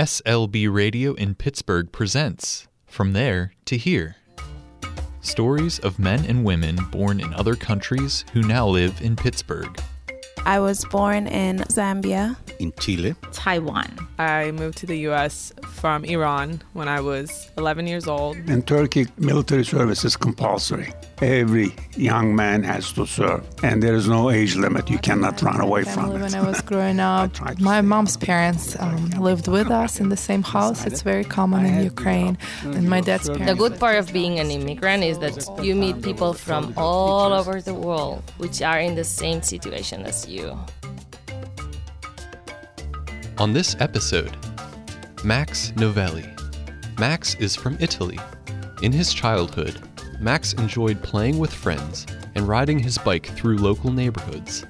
SLB Radio in Pittsburgh presents From There to Here. Stories of men and women born in other countries who now live in Pittsburgh. I was born in Zambia. in Chile. Taiwan. I moved to the US from Iran when I was 11 years old. In Turkey, military service is compulsory. Every young man has to serve, and there is no age limit. You cannot run away from it. when I was growing up. My mom's parents um, lived with us in the same house. It's very common in Ukraine. And my dad's parents. The good part of being an immigrant is that you meet people from all over the world which are in the same situation as you. On this episode, Max Novelli. Max is from Italy. In his childhood, Max enjoyed playing with friends and riding his bike through local neighborhoods.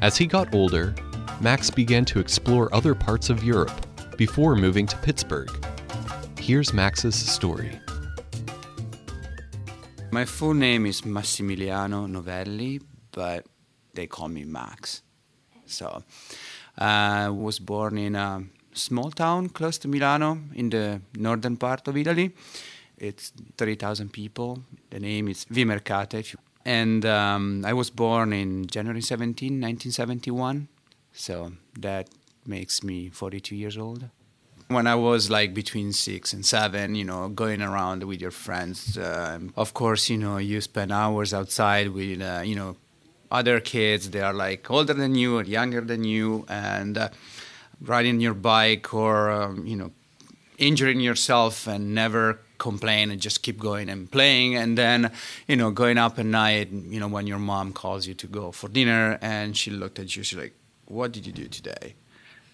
As he got older, Max began to explore other parts of Europe before moving to Pittsburgh. Here's Max's story. My full name is Massimiliano Novelli, but they call me Max. So, I was born in a small town close to Milano in the northern part of Italy. It's 30,000 people. The name is Vimercate. And um, I was born in January 17, 1971. So that makes me 42 years old. When I was like between six and seven, you know, going around with your friends, um, of course, you know, you spend hours outside with, uh, you know, other kids. They are like older than you or younger than you, and uh, riding your bike or, um, you know, injuring yourself and never complain and just keep going and playing and then you know going up at night you know when your mom calls you to go for dinner and she looked at you she's like what did you do today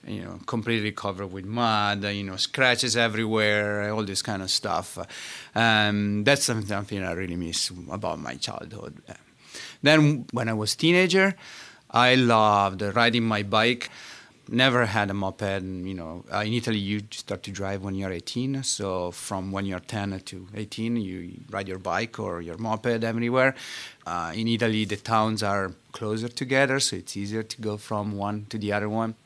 you know, completely covered with mud, you know, scratches everywhere, all this kind of stuff. Um, that's something, I really miss about my childhood. Then, when I was teenager, I loved riding my bike. Never had a moped. You know, uh, in Italy, you start to drive when you're 18. So from when you're 10 to 18, you ride your bike or your moped everywhere. Uh, in Italy, the towns are closer together, so it's easier to go from one to the other one.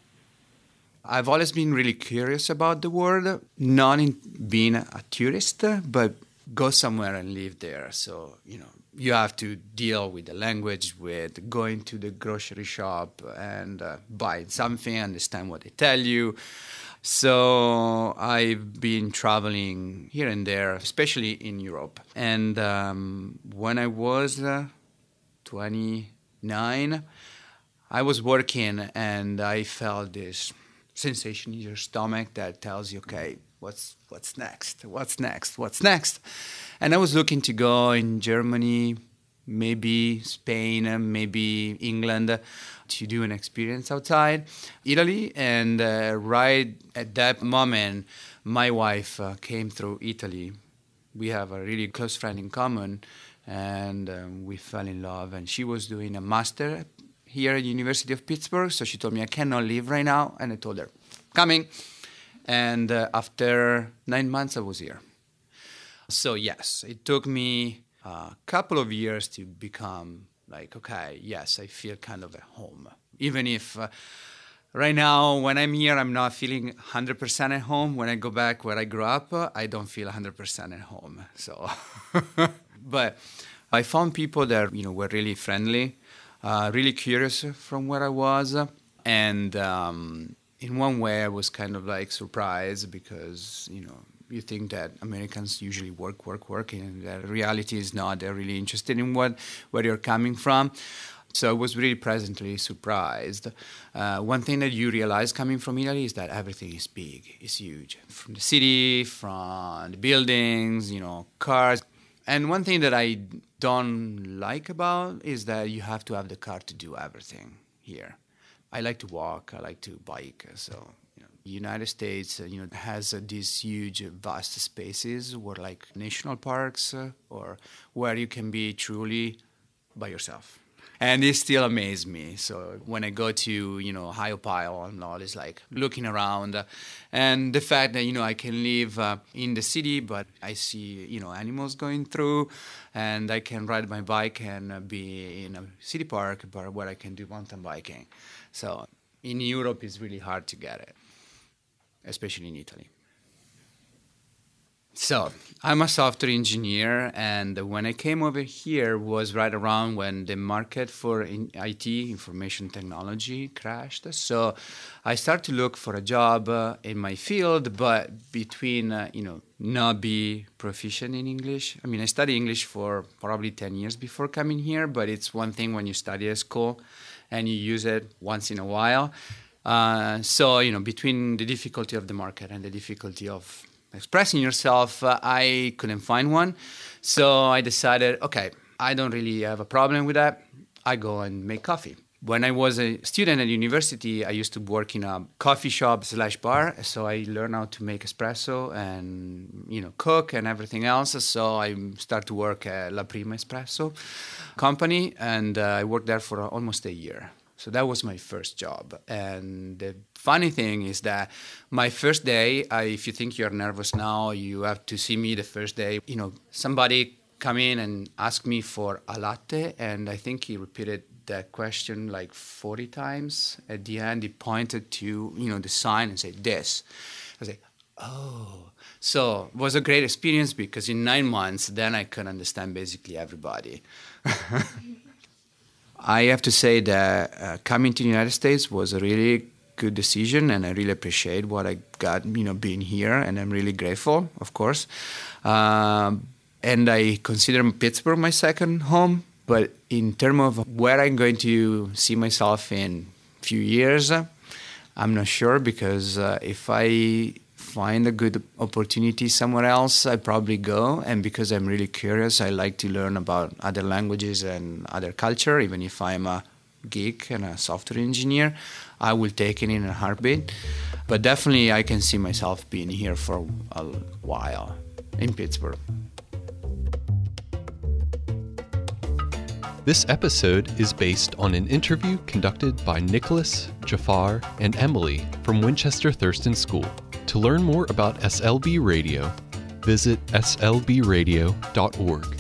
I've always been really curious about the world, not in being a tourist, but go somewhere and live there. So, you know, you have to deal with the language, with going to the grocery shop and uh, buy something, understand what they tell you. So I've been traveling here and there, especially in Europe. And um, when I was uh, 29, I was working and I felt this sensation in your stomach that tells you, okay, what's what's next? What's next? What's next? And I was looking to go in Germany, maybe Spain, maybe England to do an experience outside Italy. And uh, right at that moment, my wife uh, came through Italy. We have a really close friend in common, and um, we fell in love. And she was doing a master here at University of Pittsburgh. So she told me I cannot leave right now, and I told her, coming. And uh, after nine months, I was here. So yes, it took me a couple of years to become like, okay, yes, I feel kind of at home, even if. Uh, Right now, when I'm here, I'm not feeling 100% at home. When I go back where I grew up, I don't feel 100% at home. So, but I found people that you know were really friendly, uh, really curious from where I was, and um, in one way, I was kind of like surprised because you know you think that Americans usually work, work, work, and the reality is not. They're really interested in what where you're coming from. So I was really pleasantly surprised. Uh, one thing that you realize coming from Italy is that everything is big, it's huge. From the city, from the buildings, you know, cars. And one thing that I don't like about is that you have to have the car to do everything here. I like to walk, I like to bike, so United States, uh, you know, has uh, these huge, uh, vast spaces where like national parks uh, or where you can be truly by yourself and it still amazes me. So when I go to you know Ohiopyle and all, it's like looking around, and the fact that you know I can live uh, in the city, but I see you know animals going through, and I can ride my bike and uh, be in a city park, but where I can do mountain biking. So in Europe, it's really hard to get it. especially in Italy. So I'm a software engineer, and when I came over here was right around when the market for IT, information technology, crashed. So I started to look for a job uh, in my field, but between uh, you know not be proficient in English. I mean, I studied English for probably ten years before coming here, but it's one thing when you study at school and you use it once in a while. Uh, so you know, between the difficulty of the market and the difficulty of expressing yourself, uh, I couldn't find one. So I decided, okay, I don't really have a problem with that. I go and make coffee. When I was a student at university, I used to work in a coffee shop slash bar. So I learned how to make espresso and you know cook and everything else. So I started to work at La Prima Espresso company, and uh, I worked there for almost a year. So that was my first job. And the funny thing is that my first day, I, if you think you're nervous now, you have to see me the first day. You know, somebody come in and ask me for a latte, and I think he repeated that question like 40 times. At the end, he pointed to, you know, the sign and said, this. I like, oh. So it was a great experience because in nine months, then I could understand basically everybody. I have to say that uh, coming to the United States was a really good decision, and I really appreciate what I got, you know, being here, and I'm really grateful, of course. Um, and I consider Pittsburgh my second home. But in terms of where I'm going to see myself in a few years, I'm not sure because uh, if I find a good opportunity somewhere else, I probably go. And because I'm really curious, I like to learn about other languages and other culture. Even if I'm a geek and a software engineer, I will take it in a heartbeat. But definitely, I can see myself being here for a while in Pittsburgh. This episode is based on an interview conducted by Nicholas, Jafar, and Emily from Winchester Thurston School. To learn more about SLB Radio, visit slbradio.org.